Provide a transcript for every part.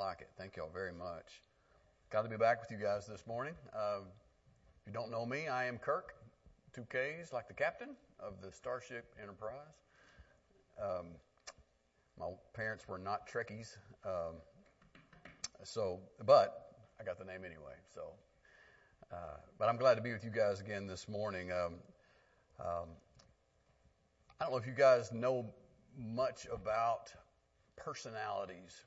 like it. Thank y'all very much. Got to be back with you guys this morning. Uh, if you don't know me, I am Kirk, two Ks, like the captain of the Starship Enterprise. Um, my parents were not Trekkies, um, so but I got the name anyway. So, uh, but I'm glad to be with you guys again this morning. Um, um I don't know if you guys know much about personalities.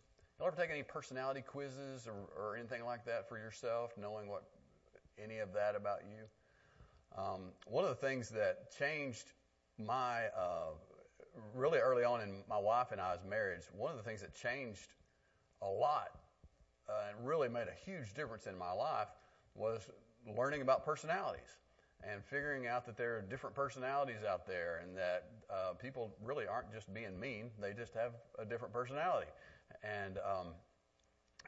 Y'all ever take any personality quizzes or, or anything like that for yourself, knowing what any of that about you? Um, one of the things that changed my uh, really early on in my wife and I's marriage, one of the things that changed a lot uh, and really made a huge difference in my life was learning about personalities and figuring out that there are different personalities out there and that uh, people really aren't just being mean, they just have a different personality. And um,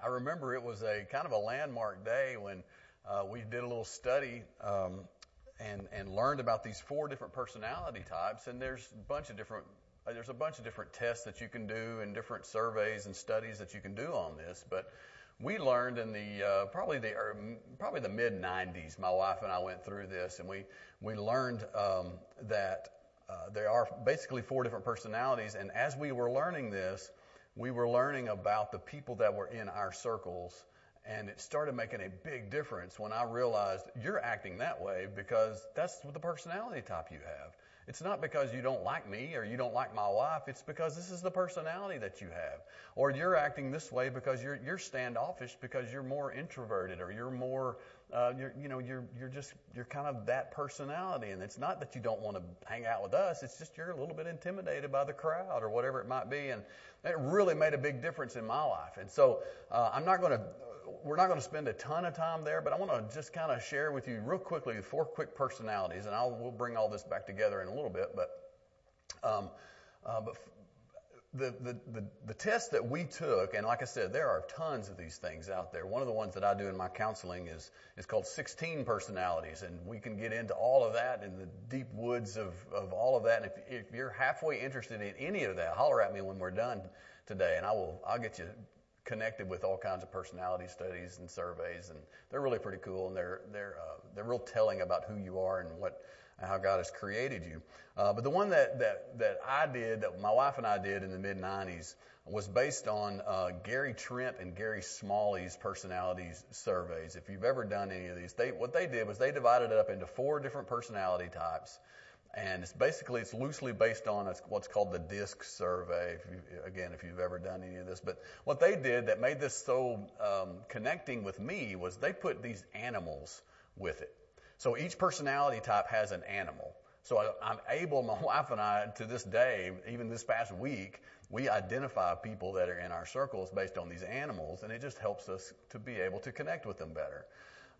I remember it was a kind of a landmark day when uh, we did a little study um, and and learned about these four different personality types. And there's a bunch of different uh, there's a bunch of different tests that you can do and different surveys and studies that you can do on this, but we learned in the uh, probably the er, probably the mid 90s. My wife and I went through this, and we we learned um, that uh, there are basically four different personalities. And as we were learning this, we were learning about the people that were in our circles, and it started making a big difference when I realized you're acting that way because that's the personality type you have. It's not because you don't like me or you don't like my wife. It's because this is the personality that you have. Or you're acting this way because you're, you're standoffish because you're more introverted or you're more, uh, you're, you know, you're, you're just, you're kind of that personality. And it's not that you don't want to hang out with us. It's just you're a little bit intimidated by the crowd or whatever it might be. And it really made a big difference in my life. And so, uh, I'm not going to we're not going to spend a ton of time there, but I want to just kind of share with you real quickly four quick personalities, and I'll we'll bring all this back together in a little bit. But um, uh, but the, the, the, the test that we took, and like I said, there are tons of these things out there. One of the ones that I do in my counseling is, is called 16 personalities, and we can get into all of that in the deep woods of, of all of that. And if, if you're halfway interested in any of that, holler at me when we're done today, and I will, I'll get you connected with all kinds of personality studies and surveys, and they're really pretty cool, and they're they're uh, they're real telling about who you are and what how God has created you. Uh, but the one that that that I did, that my wife and I did in the mid '90s, was based on uh, Gary Trent and Gary Smalley's personalities surveys. If you've ever done any of these, they what they did was they divided it up into four different personality types and it's basically it's loosely based on what's called the DISC survey. If you, again, if you've ever done any of this, but what they did that made this so um, connecting with me was they put these animals with it. So each personality type has an animal. So I, I'm able, my wife and I, to this day, even this past week, we identify people that are in our circles based on these animals, and it just helps us to be able to connect with them better.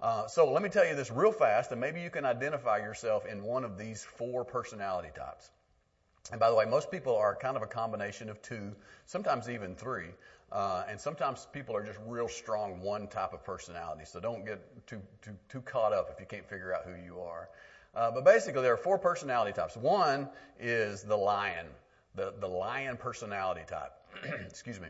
Uh, so let me tell you this real fast, and maybe you can identify yourself in one of these four personality types. And by the way, most people are kind of a combination of two, sometimes even three. Uh, and sometimes people are just real strong one type of personality. So don't get too too too caught up if you can't figure out who you are. Uh, but basically, there are four personality types. One is the lion, the the lion personality type. Excuse me.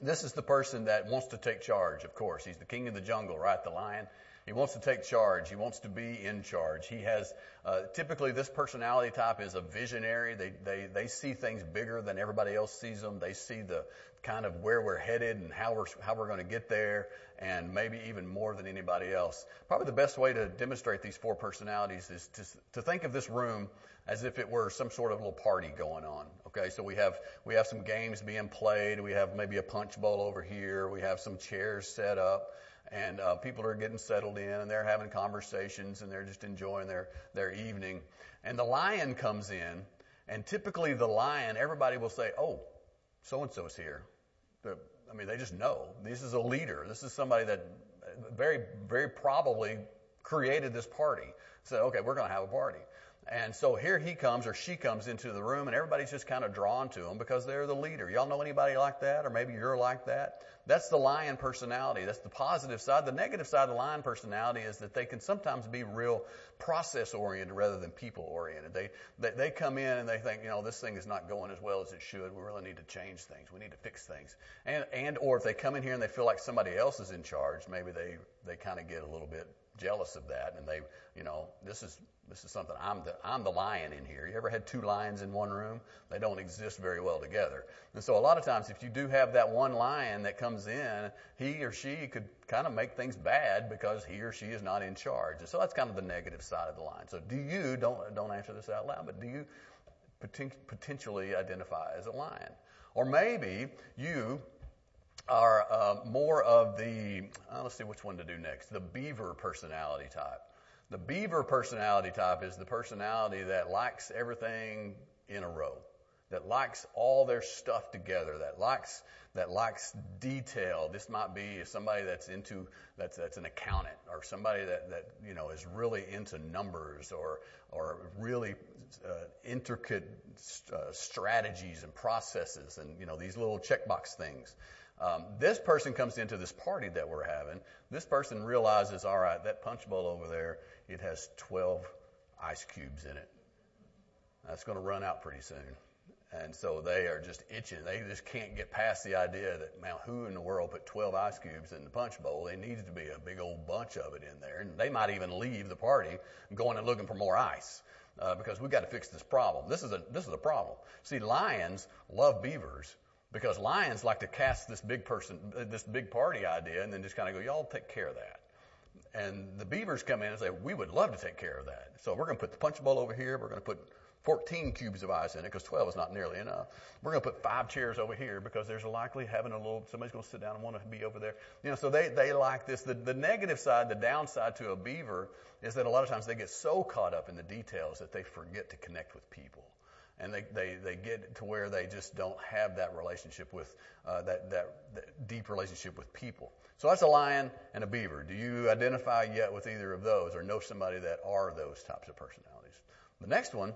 This is the person that wants to take charge, of course. He's the king of the jungle, right? The lion. He wants to take charge. He wants to be in charge. He has, uh, typically this personality type is a visionary. They, they, they see things bigger than everybody else sees them. They see the kind of where we're headed and how we're, how we're going to get there and maybe even more than anybody else. Probably the best way to demonstrate these four personalities is to, to think of this room as if it were some sort of little party going on. Okay, so we have we have some games being played. We have maybe a punch bowl over here. We have some chairs set up, and uh, people are getting settled in, and they're having conversations, and they're just enjoying their their evening. And the lion comes in, and typically the lion, everybody will say, "Oh, so and so's here." The, I mean, they just know this is a leader. This is somebody that very very probably created this party. So, "Okay, we're going to have a party." And so here he comes or she comes into the room and everybody's just kind of drawn to him because they're the leader. Y'all know anybody like that? Or maybe you're like that? That's the lion personality. That's the positive side. The negative side of the lion personality is that they can sometimes be real process oriented rather than people oriented. They, they, they come in and they think, you know, this thing is not going as well as it should. We really need to change things. We need to fix things. And, and, or if they come in here and they feel like somebody else is in charge, maybe they, they kind of get a little bit jealous of that and they, you know, this is, this is something, I'm the, I'm the lion in here. You ever had two lions in one room? They don't exist very well together. And so a lot of times if you do have that one lion that comes in, he or she could kind of make things bad because he or she is not in charge. And so that's kind of the negative side of the line. So do you, don't, don't answer this out loud, but do you potentially identify as a lion? Or maybe you are uh, more of the, uh, let's see which one to do next, the beaver personality type. The beaver personality type is the personality that likes everything in a row, that likes all their stuff together, that likes that likes detail. This might be somebody that's into that's that's an accountant or somebody that that you know is really into numbers or or really uh, intricate uh, strategies and processes and you know these little checkbox things. Um, this person comes into this party that we're having. This person realizes, all right, that punch bowl over there, it has 12 ice cubes in it. That's going to run out pretty soon. And so they are just itching. They just can't get past the idea that, man, who in the world put 12 ice cubes in the punch bowl? There needs to be a big old bunch of it in there. And they might even leave the party going and looking for more ice. Uh, because we've got to fix this problem. This is a this is a problem. See, lions love beavers, because lions like to cast this big person, this big party idea, and then just kind of go, y'all take care of that. And the beavers come in and say, we would love to take care of that. So we're going to put the punch bowl over here. We're going to put 14 cubes of ice in it because 12 is not nearly enough. We're going to put five chairs over here because there's likely having a little, somebody's going to sit down and want to be over there. You know, so they, they like this. The, the negative side, the downside to a beaver is that a lot of times they get so caught up in the details that they forget to connect with people and they, they, they get to where they just don't have that relationship with uh, that, that, that deep relationship with people. So that's a lion and a beaver. Do you identify yet with either of those or know somebody that are those types of personalities? The next one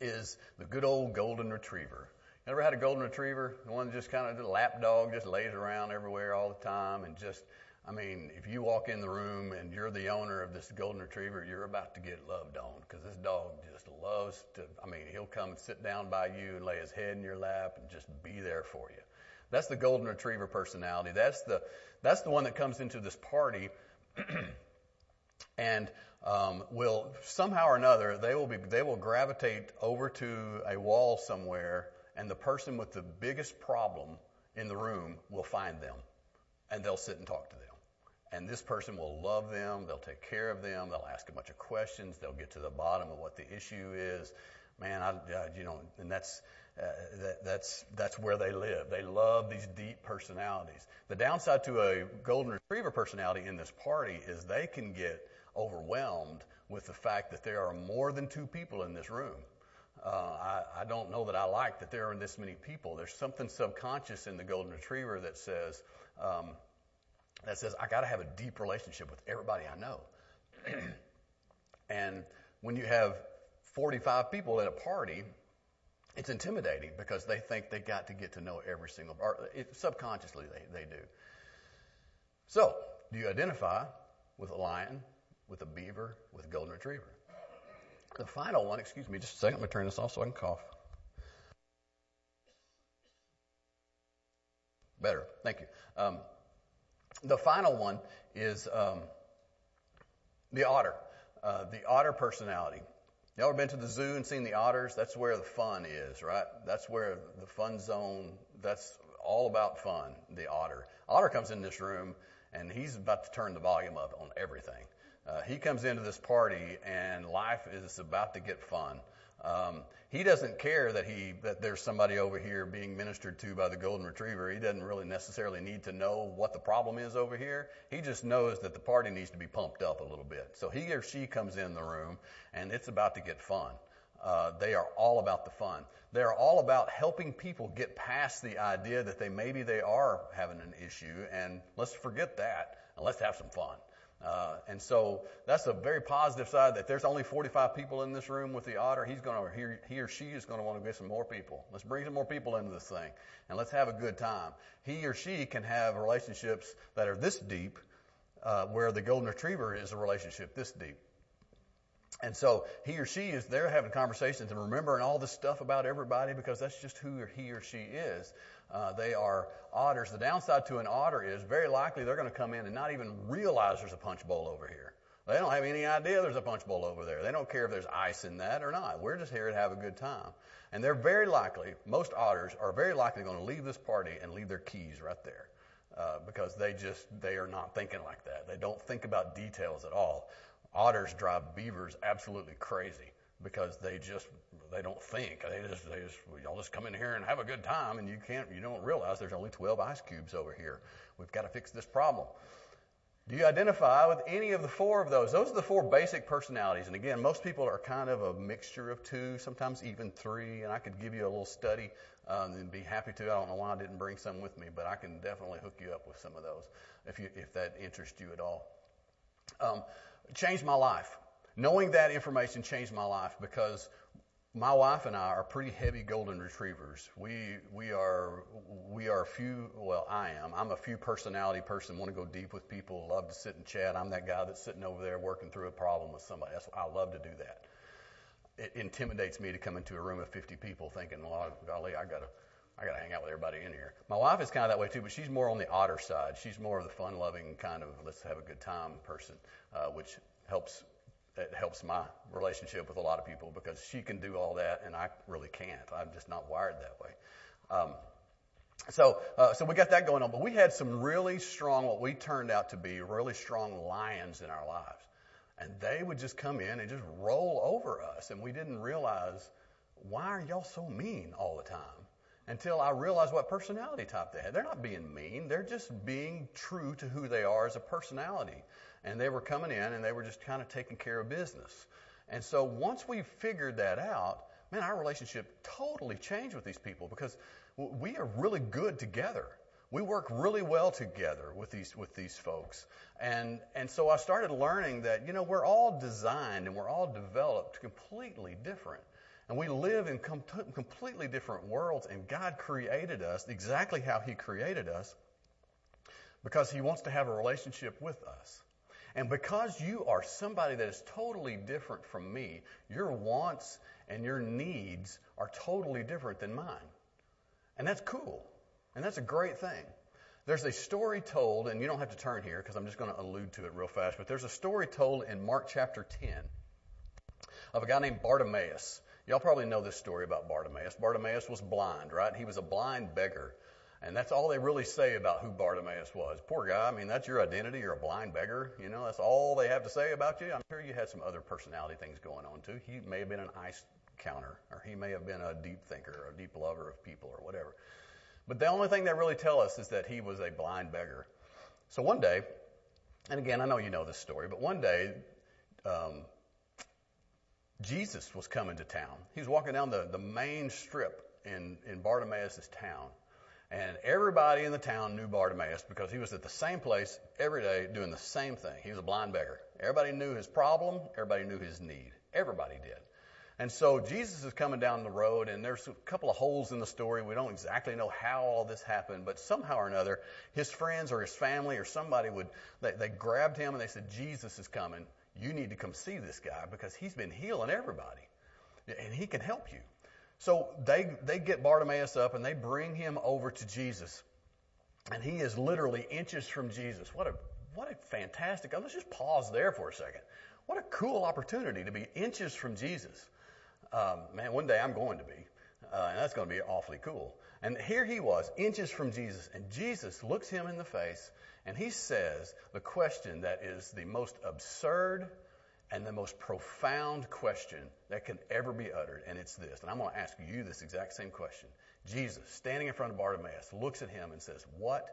is the good old golden retriever. You ever had a golden retriever? The one that just kind of a lap dog, just lays around everywhere all the time and just I mean, if you walk in the room and you're the owner of this golden retriever, you're about to get loved on because this dog just loves to, I mean, he'll come sit down by you and lay his head in your lap and just be there for you. That's the golden retriever personality. That's the, that's the one that comes into this party and um, will somehow or another they will be they will gravitate over to a wall somewhere and the person with the biggest problem in the room will find them and they'll sit and talk to them and this person will love them. They'll take care of them. They'll ask a bunch of questions. They'll get to the bottom of what the issue is. Man, I, uh, you know, and that's uh, that, that's that's where they live. They love these deep personalities. The downside to a golden retriever personality in this party is they can get overwhelmed with the fact that there are more than two people in this room. Uh, I, I don't know that I like that there are this many people. There's something subconscious in the golden retriever that says. Um, that says, I got to have a deep relationship with everybody I know. and when you have 45 people at a party, it's intimidating because they think they got to get to know every single, or it, subconsciously they, they do. So, do you identify with a lion, with a beaver, with a golden retriever? The final one, excuse me, just a second, I'm going to turn this off so I can cough. Better, thank you. Um, the final one is um, the otter, uh, the otter personality. You ever been to the zoo and seen the otters? That's where the fun is, right? That's where the fun zone, that's all about fun, the otter. Otter comes in this room and he's about to turn the volume up on everything. Uh, he comes into this party and life is about to get fun. Um, he doesn't care that he that there's somebody over here being ministered to by the golden retriever. He doesn't really necessarily need to know what the problem is over here. He just knows that the party needs to be pumped up a little bit. So he or she comes in the room and it's about to get fun. Uh, they are all about the fun. They are all about helping people get past the idea that they maybe they are having an issue, and let's forget that and let's have some fun. Uh, and so that's a very positive side that there's only 45 people in this room with the otter. He's going to, he, he or she is going to want to get some more people. Let's bring some more people into this thing and let's have a good time. He or she can have relationships that are this deep, uh, where the golden retriever is a relationship this deep. And so he or she is there having conversations and remembering all this stuff about everybody because that's just who he or she is. Uh, they are otters. The downside to an otter is very likely they're going to come in and not even realize there's a punch bowl over here. They don't have any idea there's a punch bowl over there. They don't care if there's ice in that or not. We're just here to have a good time. And they're very likely, most otters are very likely going to leave this party and leave their keys right there. Uh, because they just, they are not thinking like that. They don't think about details at all. Otters drive beavers absolutely crazy because they just they don't think. They just they just y'all just come in here and have a good time, and you can't you don't realize there's only 12 ice cubes over here. We've got to fix this problem. Do you identify with any of the four of those? Those are the four basic personalities. And again, most people are kind of a mixture of two, sometimes even three. And I could give you a little study um, and be happy to. I don't know why I didn't bring some with me, but I can definitely hook you up with some of those if you if that interests you at all. Um, changed my life. Knowing that information changed my life because my wife and I are pretty heavy golden retrievers. We we are we are a few. Well, I am. I'm a few personality person. Want to go deep with people. Love to sit and chat. I'm that guy that's sitting over there working through a problem with somebody. That's I love to do that. It intimidates me to come into a room of 50 people thinking, well, golly, I gotta I gotta hang out with everybody in here. My wife is kind of that way too, but she's more on the otter side. She's more of the fun-loving kind of let's have a good time person, uh, which helps it helps my relationship with a lot of people because she can do all that and I really can't. I'm just not wired that way. Um, so, uh, so we got that going on, but we had some really strong, what we turned out to be really strong lions in our lives. And they would just come in and just roll over us. And we didn't realize, why are y'all so mean all the time? Until I realized what personality type they had. They're not being mean. They're just being true to who they are as a personality and they were coming in and they were just kind of taking care of business. And so once we figured that out, man, our relationship totally changed with these people because we are really good together. We work really well together with these with these folks, and and so I started learning that you know we're all designed and we're all developed completely different, and we live in com- completely different worlds. And God created us exactly how He created us, because He wants to have a relationship with us. And because you are somebody that is totally different from me, your wants and your needs are totally different than mine. And that's cool. And that's a great thing. There's a story told, and you don't have to turn here because I'm just going to allude to it real fast, but there's a story told in Mark chapter 10 of a guy named Bartimaeus. Y'all probably know this story about Bartimaeus. Bartimaeus was blind, right? He was a blind beggar. And that's all they really say about who Bartimaeus was. Poor guy. I mean, that's your identity. You're a blind beggar. You know, that's all they have to say about you. I'm sure you had some other personality things going on too. He may have been an ice counter, or he may have been a deep thinker, or a deep lover of people, or whatever. But the only thing they really tell us is that he was a blind beggar. So one day, and again, I know you know this story, but one day, um, Jesus was coming to town. He was walking down the, the main strip in, in Bartimaeus' town. And everybody in the town knew Bartimaeus because he was at the same place every day doing the same thing. He was a blind beggar. Everybody knew his problem. Everybody knew his need. Everybody did. And so Jesus is coming down the road, and there's a couple of holes in the story. We don't exactly know how all this happened, but somehow or another, his friends or his family or somebody would, they, they grabbed him and they said, Jesus is coming. You need to come see this guy because he's been healing everybody. And he can help you. So they, they get Bartimaeus up and they bring him over to Jesus. And he is literally inches from Jesus. What a, what a fantastic, let's just pause there for a second. What a cool opportunity to be inches from Jesus. Um, man, one day I'm going to be. Uh, and that's going to be awfully cool. And here he was, inches from Jesus, and Jesus looks him in the face, and he says the question that is the most absurd and the most profound question that can ever be uttered, and it's this. And I'm going to ask you this exact same question. Jesus, standing in front of Bartimaeus, looks at him and says, What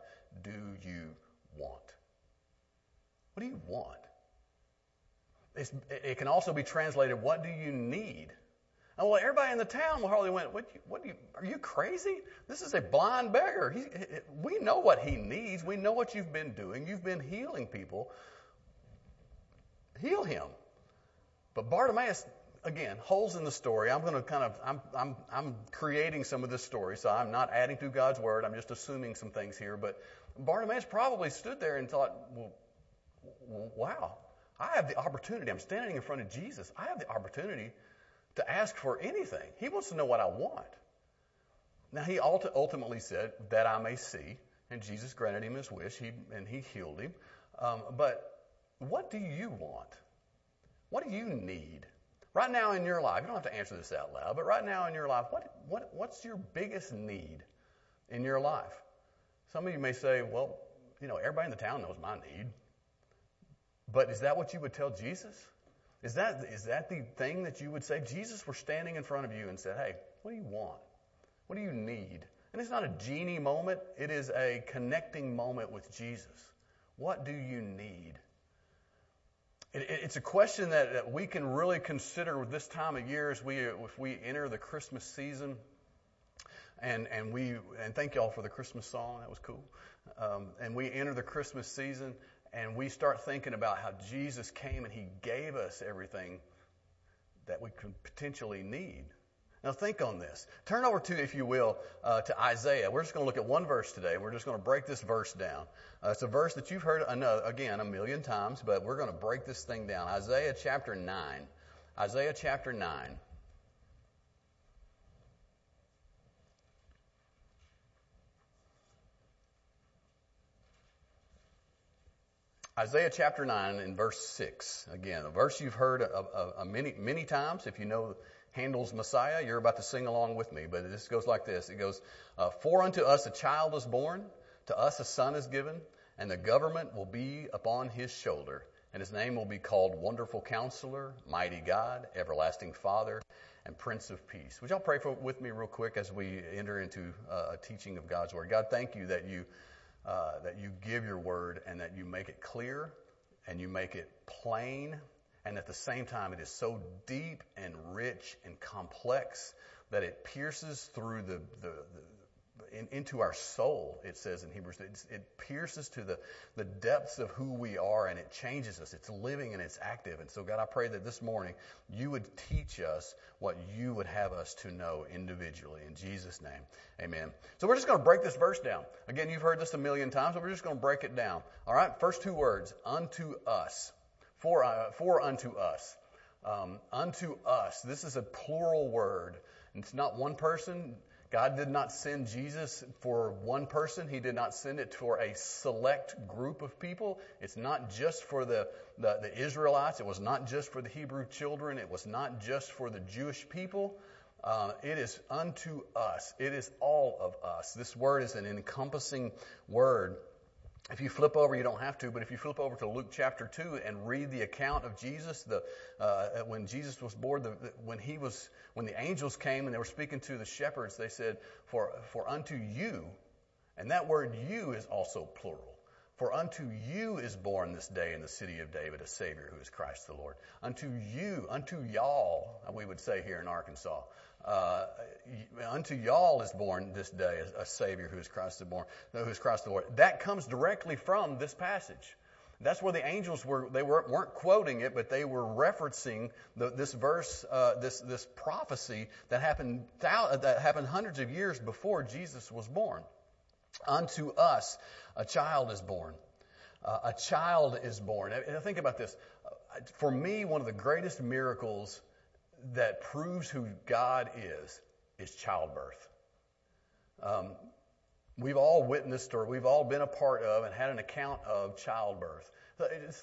do you want? What do you want? It's, it can also be translated, What do you need? And well, everybody in the town hardly went, what, what you, are you crazy? This is a blind beggar. He, we know what he needs. We know what you've been doing. You've been healing people. heal him. But Bartimaeus, again, holes in the story. I'm going to kind of, I'm, I'm, I'm creating some of this story, so I'm not adding to God's word. I'm just assuming some things here. But Bartimaeus probably stood there and thought, well, wow, I have the opportunity. I'm standing in front of Jesus. I have the opportunity to ask for anything. He wants to know what I want. Now, he ultimately said, that I may see. And Jesus granted him his wish, he, and he healed him. Um, but what do you want? What do you need? Right now in your life, you don't have to answer this out loud, but right now in your life, what, what, what's your biggest need in your life? Some of you may say, well, you know, everybody in the town knows my need. But is that what you would tell Jesus? Is that, is that the thing that you would say? Jesus were standing in front of you and said, hey, what do you want? What do you need? And it's not a genie moment, it is a connecting moment with Jesus. What do you need? It, it, it's a question that, that, we can really consider this time of year as we, if we enter the Christmas season. And, and we, and thank y'all for the Christmas song. That was cool. Um, and we enter the Christmas season and we start thinking about how Jesus came and he gave us everything that we could potentially need. Now think on this. Turn over to, if you will, uh, to Isaiah. We're just going to look at one verse today. We're just going to break this verse down. Uh, it's a verse that you've heard another, again a million times, but we're going to break this thing down. Isaiah chapter 9. Isaiah chapter 9. Isaiah chapter 9 and verse 6. Again, a verse you've heard a, a, a many, many times. If you know Handel's Messiah. You're about to sing along with me, but this goes like this. It goes, uh, For unto us a child is born, to us a son is given, and the government will be upon his shoulder, and his name will be called Wonderful Counselor, Mighty God, Everlasting Father, and Prince of Peace. Would y'all pray for, with me real quick as we enter into uh, a teaching of God's Word? God, thank you that you, uh, that you give your Word and that you make it clear and you make it plain and at the same time, it is so deep and rich and complex that it pierces through the, the, the in, into our soul, it says in Hebrews. It, it pierces to the, the depths of who we are and it changes us. It's living and it's active. And so, God, I pray that this morning you would teach us what you would have us to know individually. In Jesus' name, amen. So, we're just going to break this verse down. Again, you've heard this a million times, but we're just going to break it down. All right, first two words unto us for, uh, for unto us. Um, unto us. This is a plural word. It's not one person. God did not send Jesus for one person. He did not send it for a select group of people. It's not just for the, the, the Israelites. It was not just for the Hebrew children. It was not just for the Jewish people. Uh, it is unto us. It is all of us. This word is an encompassing word. If you flip over, you don't have to, but if you flip over to Luke chapter 2 and read the account of Jesus, the, uh, when Jesus was born, the, when he was, when the angels came and they were speaking to the shepherds, they said, for, for unto you, and that word you is also plural. For unto you is born this day in the city of David a Savior who is Christ the Lord. Unto you, unto y'all, we would say here in Arkansas, uh, unto y'all is born this day a, Savior who is Christ the born, who is Christ the Lord. That comes directly from this passage. That's where the angels were. They were, weren't quoting it, but they were referencing the, this verse, uh, this this prophecy that happened that happened hundreds of years before Jesus was born. Unto us a child is born. Uh, a child is born. And think about this. For me, one of the greatest miracles that proves who God is is childbirth. Um, we've all witnessed or we've all been a part of and had an account of childbirth.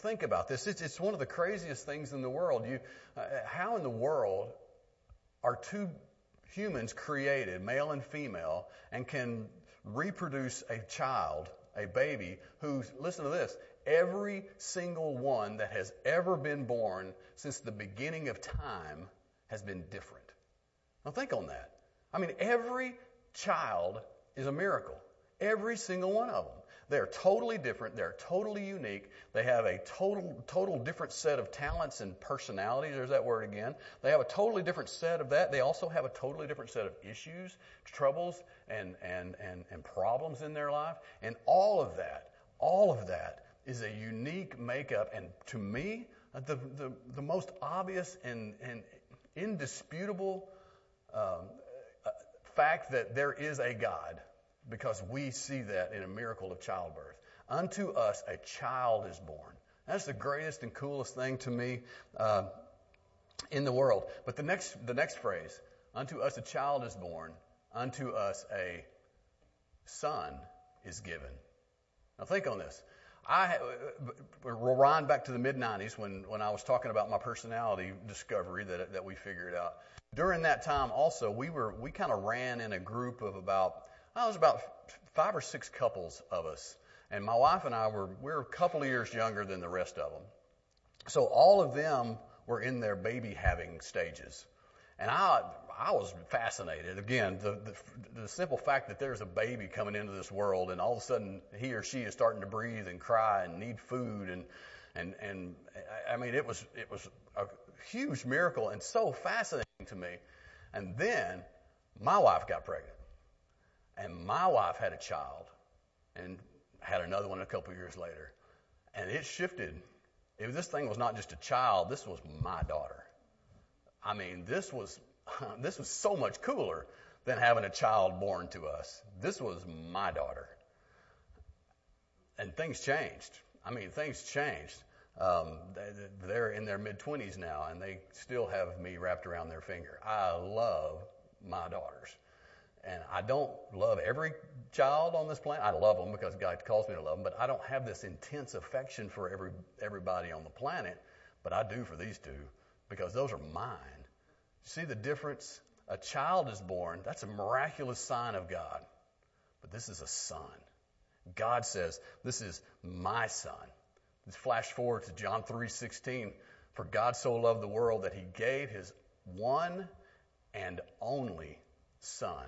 Think about this. It's, it's one of the craziest things in the world. You, uh, how in the world are two humans created, male and female, and can reproduce a child, a baby, who's, listen to this, every single one that has ever been born since the beginning of time has been different. Now think on that. I mean, every child is a miracle. Every single one of them. They're totally different. They're totally unique. They have a total, total different set of talents and personalities. There's that word again. They have a totally different set of that. They also have a totally different set of issues, troubles, and, and, and, and problems in their life. And all of that, all of that is a unique makeup. And to me, The, the, the most obvious and, and indisputable um, uh, fact that there is a God, because we see that in a miracle of childbirth. Unto us a child is born. That's the greatest and coolest thing to me uh, in the world. But the next, the next phrase, unto us a child is born, unto us a son is given. Now think on this. I uh, uh, uh, rewind back to the mid 90s when, when I was talking about my personality discovery that, that we figured out. During that time, also, we were we kind of ran in a group of about I was about five or six couples of us, and my wife and I were we were a couple of years younger than the rest of them. So all of them were in their baby having stages, and I I was fascinated. Again, the, the, the simple fact that there's a baby coming into this world and all of a sudden he or she is starting to breathe and cry and need food and, and, and I mean, it was, it was a huge miracle and so fascinating to me. And then my wife got pregnant and my wife had a child and had another one a couple of years later. And it shifted. If this thing was not just a child, this was my daughter. I mean, this was this was so much cooler than having a child born to us. This was my daughter. And things changed. I mean, things changed. Um, they're in their mid 20s now, and they still have me wrapped around their finger. I love my daughters. And I don't love every child on this planet. I love them because God calls me to love them, but I don't have this intense affection for every everybody on the planet. But I do for these two because those are mine. See the difference? A child is born. That's a miraculous sign of God. But this is a son. God says, This is my son. Let's flash forward to John 3:16. For God so loved the world that he gave his one and only son.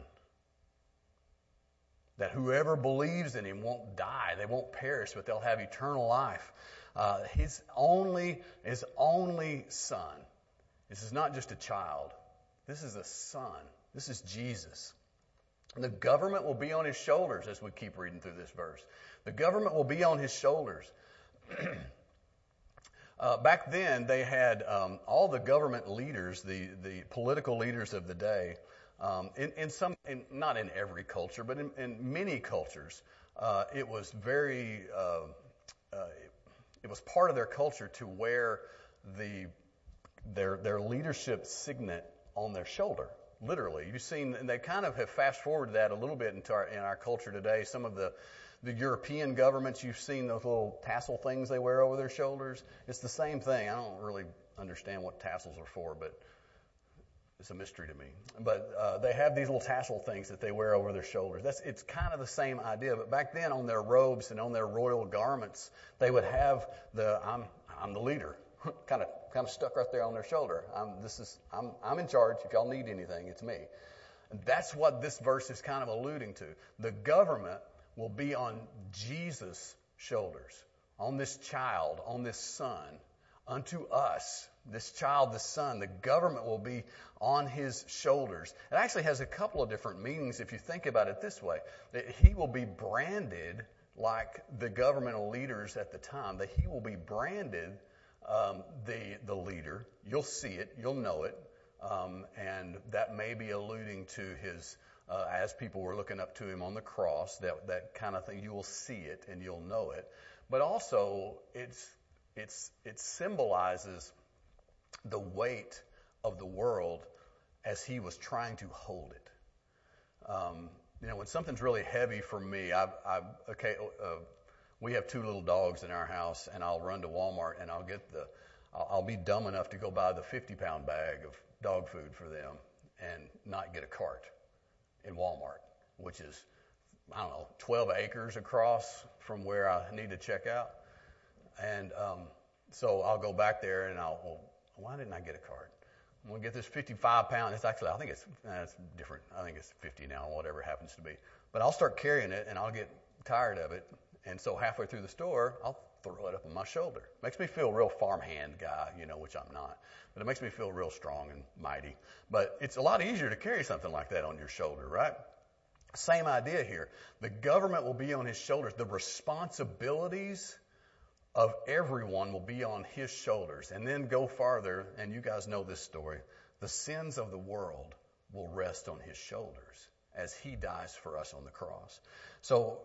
That whoever believes in him won't die, they won't perish, but they'll have eternal life. Uh, his only, his only son this is not just a child. This is a son. This is Jesus. The government will be on his shoulders as we keep reading through this verse. The government will be on his shoulders. uh, back then, they had um, all the government leaders, the, the political leaders of the day, um, in, in, some, in, not in every culture, but in, in many cultures, uh, it was very, uh, uh it was part of their culture to wear the their, their leadership signet on their shoulder, literally. You've seen, and they kind of have fast forwarded that a little bit into our, in our culture today. Some of the, the European governments, you've seen those little tassel things they wear over their shoulders. It's the same thing. I don't really understand what tassels are for, but it's a mystery to me. But uh, they have these little tassel things that they wear over their shoulders. That's it's kind of the same idea. But back then, on their robes and on their royal garments, they would have the I'm I'm the leader kind of kind of stuck right there on their shoulder. I'm, this is I'm I'm in charge. If y'all need anything, it's me. And that's what this verse is kind of alluding to. The government will be on Jesus' shoulders, on this child, on this son, unto us. This child, the son, the government will be on his shoulders. It actually has a couple of different meanings if you think about it this way. That he will be branded like the governmental leaders at the time, that he will be branded um, the the leader. You'll see it, you'll know it, um, and that may be alluding to his. Uh, as people were looking up to him on the cross, that that kind of thing, you will see it and you'll know it. But also, it's it's it symbolizes the weight of the world as he was trying to hold it. Um, you know, when something's really heavy for me, I, I okay, uh, we have two little dogs in our house, and I'll run to Walmart and I'll get the, I'll, be dumb enough to go buy the 50 pound bag of dog food for them and not get a cart in Walmart, which is, I don't know, 12 acres across from where I need to check out. And um, so I'll go back there and I'll, well, why didn't I get a cart? I'm going to get this 55 pound. It's actually, I think it's, eh, it's different. I think it's 50 now, whatever it happens to be. But I'll start carrying it and I'll get tired of it and so halfway through the store, I'll throw it up on my shoulder. Makes me feel real farmhand guy, you know, which I'm not. But it makes me feel real strong and mighty. But it's a lot easier to carry something like that on your shoulder, right? Same idea here. The government will be on his shoulders. The responsibilities of everyone will be on his shoulders. And then go farther, and you guys know this story. The sins of the world will rest on his shoulders as he dies for us on the cross. So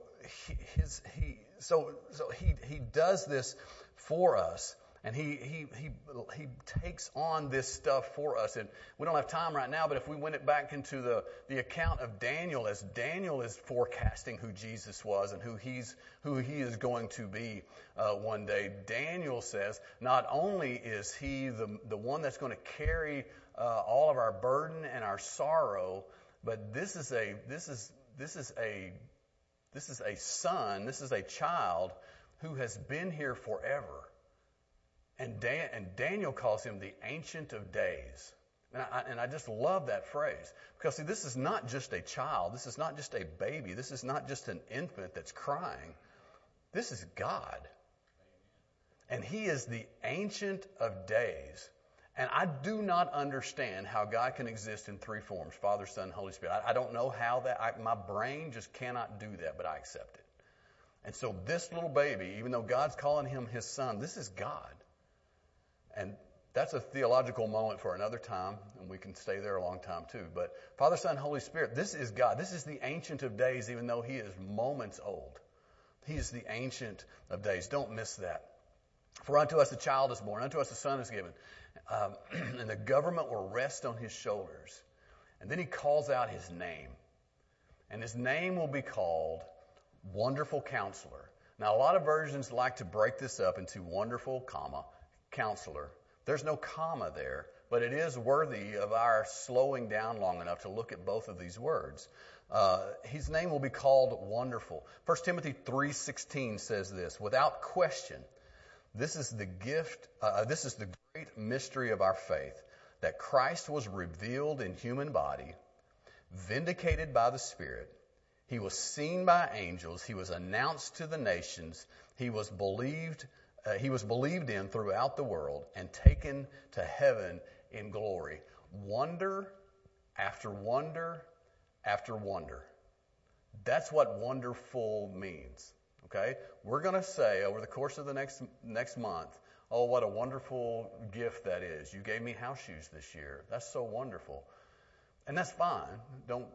he, his, he, so, so he, he does this for us. And he, he, he, he takes on this stuff for us. And we don't have time right now, but if we went it back into the, the account of Daniel, as Daniel is forecasting who Jesus was and who he's, who he is going to be uh, one day, Daniel says not only is he the, the one that's going to carry uh, all of our burden and our sorrow, but this is a, this is, this is a, this is a son, this is a child who has been here forever and, Dan, and Daniel calls him the Ancient of Days. And I, and I, just love that phrase. Because, see, this is not just a child. This is not just a baby. This is not just an infant that's crying. This is God. And He is the Ancient of Days. And I do not understand how God can exist in three forms Father, Son, Holy Spirit. I, I don't know how that, I, my brain just cannot do that, but I accept it. And so, this little baby, even though God's calling him His Son, this is God. And that's a theological moment for another time, and we can stay there a long time too. But Father, Son, Holy Spirit, this is God. This is the Ancient of Days, even though He is moments old. He is the Ancient of Days. Don't miss that. For unto us a child is born, unto us a son is given, um, and the government will rest on His shoulders. And then He calls out His name. And His name will be called Wonderful Counselor. Now, a lot of versions like to break this up into wonderful, comma, counselor. There's no comma there, but it is worthy of our slowing down long enough to look at both of these words. Uh, his name will be called wonderful. 1 Timothy 3:16 says this, without question, this is the gift, uh, this is the great mystery of our faith, that Christ was revealed in human body, vindicated by the Spirit, he was seen by angels, he was announced to the nations, he was believed uh, he was believed in throughout the world and taken to heaven in glory. Wonder after wonder after wonder. That's what wonderful means. Okay? We're going to say over the course of the next next month, oh what a wonderful gift that is. You gave me house shoes this year. That's so wonderful. And that's fine. Don't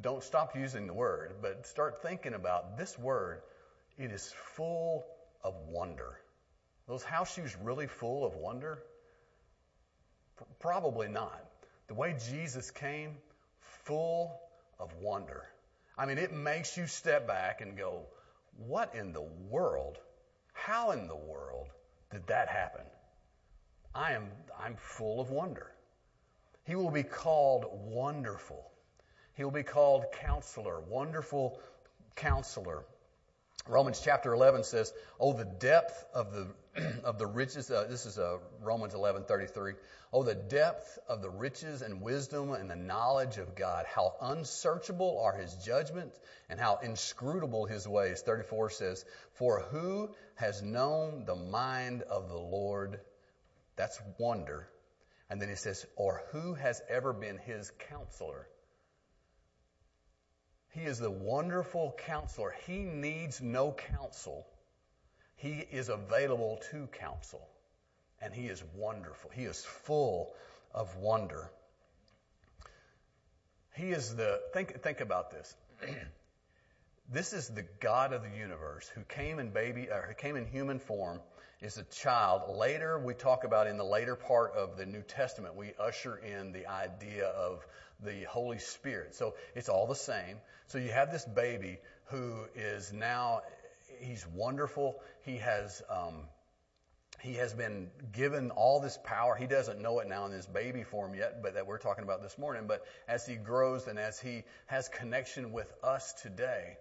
don't stop using the word, but start thinking about this word. It is full of wonder. Those house shoes really full of wonder? Probably not. The way Jesus came, full of wonder. I mean, it makes you step back and go, what in the world? How in the world did that happen? I am, I'm full of wonder. He will be called wonderful. He will be called counselor, wonderful counselor. Romans chapter 11 says, "Oh, the depth of the of the riches." Uh, this is uh, Romans 11:33. Oh, the depth of the riches and wisdom and the knowledge of God. How unsearchable are His judgments and how inscrutable His ways. 34 says, "For who has known the mind of the Lord?" That's wonder. And then he says, "Or who has ever been His counselor?" He is the wonderful counselor. He needs no counsel. He is available to counsel. And he is wonderful. He is full of wonder. He is the, think, think about this. this is the God of the universe who came in baby, or who came in human form, is a child. Later, we talk about in the later part of the New Testament, we usher in the idea of the Holy Spirit. So it's all the same. So you have this baby who is now, he's wonderful. He has, um, he has been given all this power. He doesn't know it now in his baby form yet, but that we're talking about this morning. But as he grows and as he has connection with us today,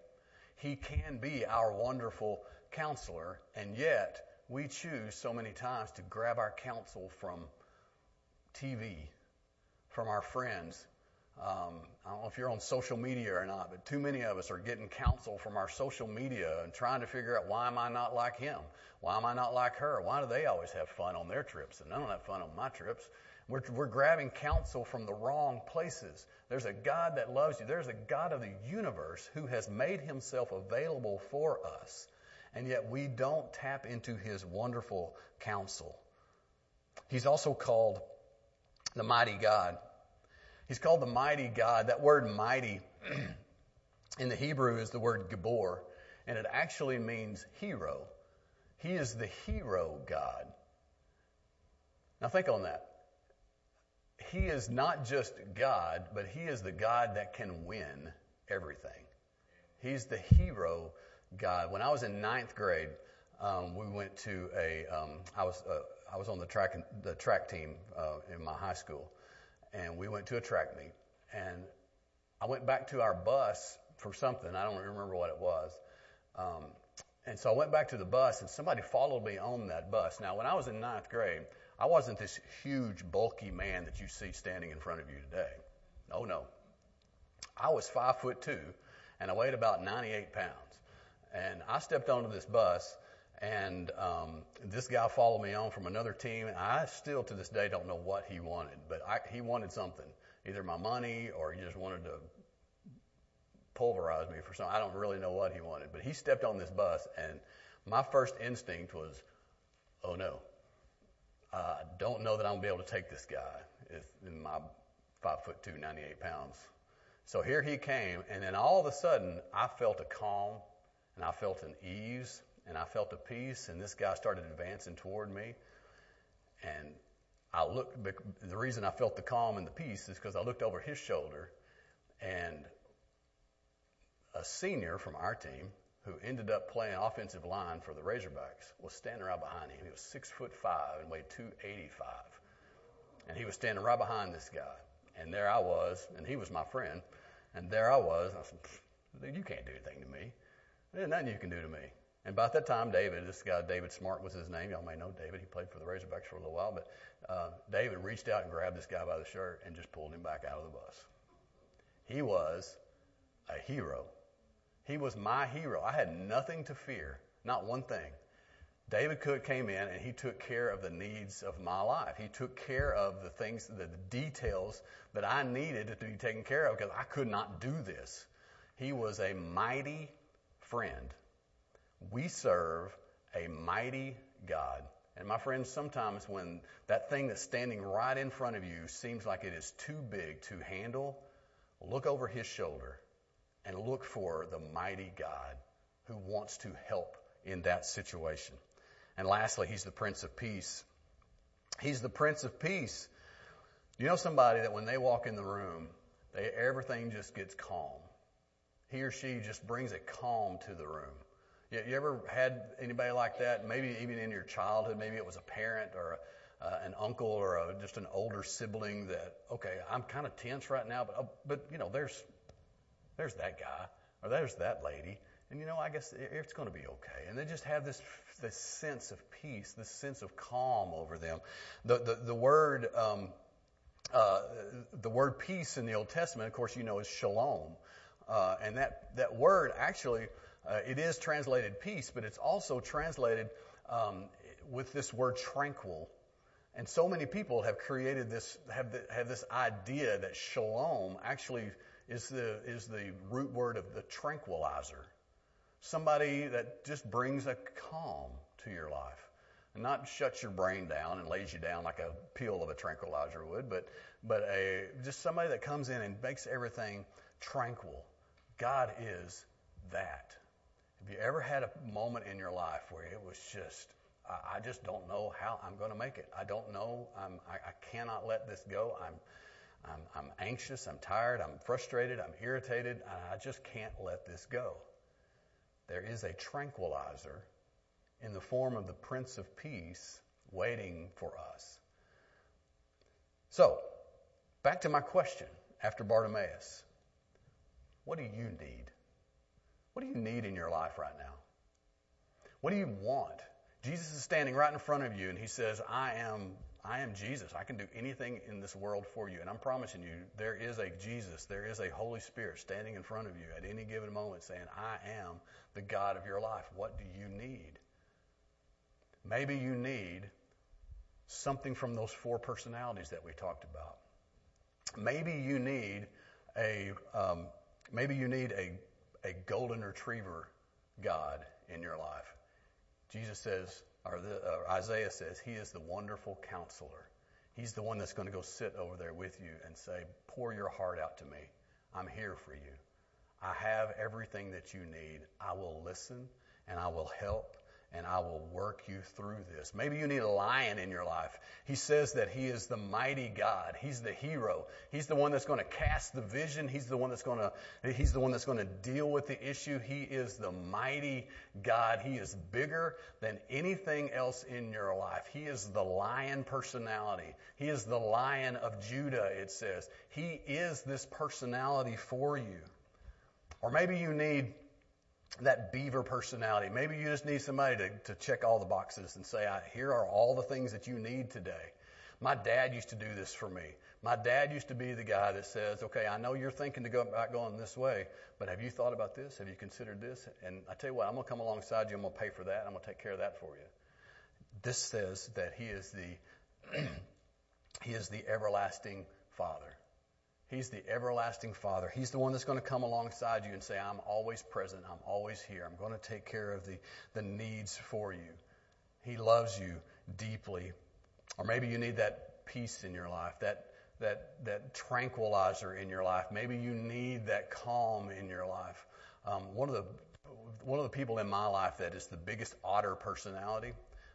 he can be our wonderful counselor. And yet, we choose so many times to grab our counsel from TV, from our friends, um, I don't know if you're on social media or not, but too many of us are getting counsel from our social media and trying to figure out why am I not like him? Why am I not like her? Why do they always have fun on their trips and I don't have fun on my trips? We're, we're grabbing counsel from the wrong places. There's a God that loves you. There's a God of the universe who has made himself available for us. and yet we don't tap into his wonderful counsel. He's also called the mighty God. He's called the mighty God. That word mighty in the Hebrew is the word Gibbor, and it actually means hero. He is the hero God. Now think on that. He is not just God, but He is the God that can win everything. He's the hero God. When I was in ninth grade, um, we went to a. Um, I was uh, I was on the track the track team uh, in my high school, and we went to a track meet. And I went back to our bus for something. I don't remember what it was. Um, and so I went back to the bus, and somebody followed me on that bus. Now, when I was in ninth grade, I wasn't this huge, bulky man that you see standing in front of you today. Oh no. I was five foot two, and I weighed about 98 pounds. And I stepped onto this bus, and um, this guy followed me on from another team. I still, to this day, don't know what he wanted, but I, he wanted something, either my money or he just wanted to pulverize me for something. I don't really know what he wanted, but he stepped on this bus, and my first instinct was, oh no, I don't know that I'm gonna be able to take this guy in my five foot two, 98 pounds. So here he came, and then all of a sudden, I felt a calm, and I felt an ease, and I felt a peace, and this guy started advancing toward me, and I looked. The reason I felt the calm and the peace is because I looked over his shoulder, and a senior from our team who ended up playing offensive line for the Razorbacks, was standing right behind him. He was six foot five and weighed 285. And he was standing right behind this guy. And there I was, and he was my friend. And there I was. And I said, You can't do anything to me. There's nothing you can do to me. And by that time, David, this guy, David Smart was his name. Y'all may know David. He played for the Razorbacks for a little while. But uh, David reached out and grabbed this guy by the shirt and just pulled him back out of the bus. He was a hero he was my hero. I had nothing to fear, not one thing. David Cook came in and he took care of the needs of my life. He took care of the things, the details that I needed to be taken care of because I could not do this. He was a mighty friend. We serve a mighty God. And my friends, sometimes when that thing that's standing right in front of you seems like it is too big to handle, look over his shoulder and look for the mighty God who wants to help in that situation. And lastly, he's the Prince of Peace. He's the Prince of Peace. You know somebody that when they walk in the room, they, everything just gets calm. He or she just brings a calm to the room. You, you ever had anybody like that? Maybe even in your childhood, maybe it was a parent or a, uh, an uncle or a, just an older sibling that, okay, I'm kind of tense right now, but, uh, but you know, there's there's that guy, or there's that lady, and you know, I guess it's going to be okay. And they just have this this sense of peace, this sense of calm over them. The the, the word um, uh, the word peace in the Old Testament, of course, you know, is shalom, uh, and that that word actually uh, it is translated peace, but it's also translated um, with this word tranquil. And so many people have created this have the, have this idea that shalom actually is the, is the root word of the tranquilizer. Somebody that just brings a calm to your life. And not shuts your brain down and lays you down like a pill of a tranquilizer would, but, but a, just somebody that comes in and makes everything tranquil. God is that. Have you ever had a moment in your life where it was just, I, just don't know how I'm going to make it. I don't know. I'm, I, I cannot let this go. I'm, I'm, I'm anxious, I'm tired, I'm frustrated, I'm irritated, I just can't let this go. There is a tranquilizer in the form of the Prince of Peace waiting for us. So, back to my question after Bartimaeus. What do you need? What do you need in your life right now? What do you want? Jesus is standing right in front of you and he says, I am I am Jesus. I can do anything in this world for you. And I'm promising you, there is a Jesus, there is a Holy Spirit standing in front of you at any given moment saying, I am the God of your life. What do you need? Maybe you need something from those four personalities that we talked about. Maybe you need a um, maybe you need a a golden retriever God in your life. Jesus says, or, the, or Isaiah says, He is the wonderful counselor. He's the one that's going to go sit over there with you and say, Pour your heart out to me. I'm here for you. I have everything that you need. I will listen and I will help and I will work you through this. Maybe you need a lion in your life. He says that he is the mighty God. He's the hero. He's the one that's going to cast the vision. He's the one that's going to he's the one that's going to deal with the issue. He is the mighty God. He is bigger than anything else in your life. He is the lion personality. He is the lion of Judah, it says. He is this personality for you. Or maybe you need that beaver personality. Maybe you just need somebody to, to check all the boxes and say, here are all the things that you need today. My dad used to do this for me. My dad used to be the guy that says, okay, I know you're thinking to go about going this way, but have you thought about this? Have you considered this? And I tell you what, I'm going to come alongside you. I'm going to pay for that. I'm going to take care of that for you. This says that he is the, he is the everlasting father. He's the everlasting Father. He's the one that's going to come alongside you and say, I'm always present. I'm always here. I'm going to take care of the, the needs for you. He loves you deeply. Or maybe you need that peace in your life, that, that, that tranquilizer in your life. Maybe you need that calm in your life. Um, one, of the, one of the people in my life that is the biggest otter personality,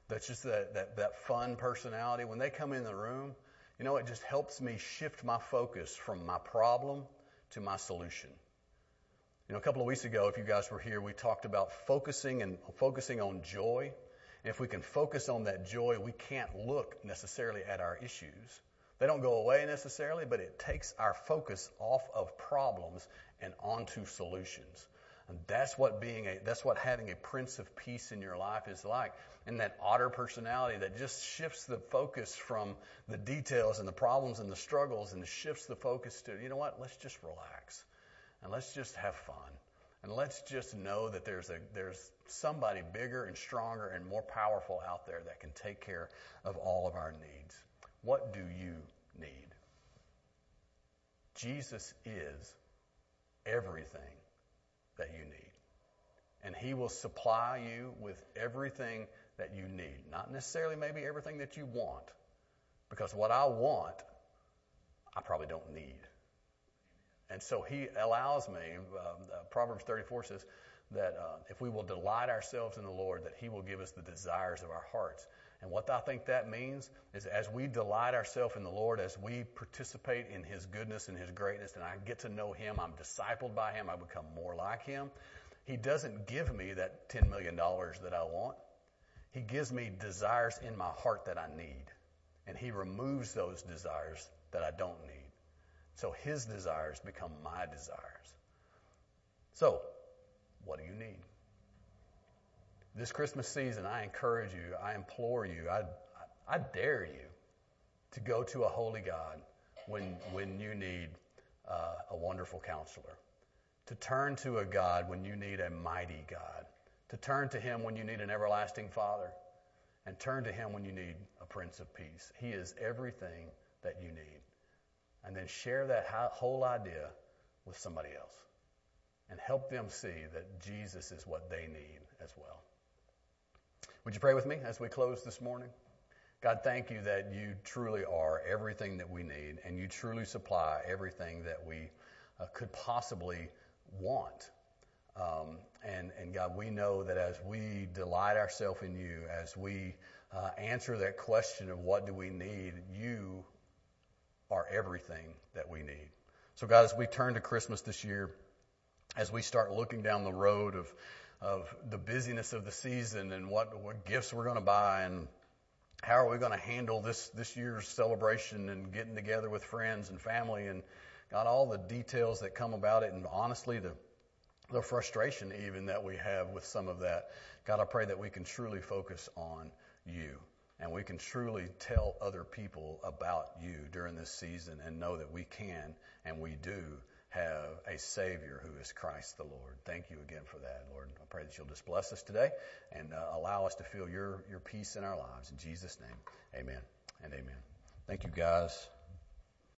that's just that, that, that fun personality, when they come in the room, you know, it just helps me shift my focus from my problem to my solution. You know, a couple of weeks ago, if you guys were here, we talked about focusing and focusing on joy. And if we can focus on that joy, we can't look necessarily at our issues. They don't go away necessarily, but it takes our focus off of problems and onto solutions. And that's what being a, that's what having a prince of peace in your life is like and that otter personality that just shifts the focus from the details and the problems and the struggles and shifts the focus to, you know what, let's just relax and let's just have fun. And let's just know that there's a there's somebody bigger and stronger and more powerful out there that can take care of all of our needs. What do you need? Jesus is everything that you need. And he will supply you with everything that you need. Not necessarily maybe everything that you want, because what I want, I probably don't need. And so he allows me, um, uh, Proverbs 34 says that uh, if we will delight ourselves in the Lord, that he will give us the desires of our hearts. And what I think that means is as we delight ourselves in the Lord, as we participate in his goodness and his greatness, and I get to know him, I'm discipled by him, I become more like him. He doesn't give me that $10 million that I want. He gives me desires in my heart that I need. And He removes those desires that I don't need. So His desires become my desires. So, what do you need? This Christmas season, I encourage you, I implore you, I, I dare you to go to a holy God when, when you need uh, a wonderful counselor, to turn to a God when you need a mighty God to turn to Him when you need an everlasting Father, and turn to Him when you need a Prince of Peace. He is everything that you need. And then share that whole idea with somebody else and help them see that Jesus is what they need as well. Would you pray with me as we close this morning? God, thank you that you truly are everything that we need and you truly supply everything that we uh, could possibly want. Um, and, and God, we know that as we delight ourselves in you, as we uh, answer that question of what do we need, you are everything that we need. So, God, as we turn to Christmas this year, as we start looking down the road of, of the busyness of the season and what, what gifts we're going to buy and how are we going to handle this, this year's celebration and getting together with friends and family and God, all the details that come about it and honestly the the frustration even that we have with some of that. God, I pray that we can truly focus on you and we can truly tell other people about you during this season and know that we can and we do have a Savior who is Christ the Lord. Thank you again for that, Lord. I pray that you'll just bless us today and uh, allow us to feel your, your peace in our lives. In Jesus' name, amen and amen. Thank you, guys.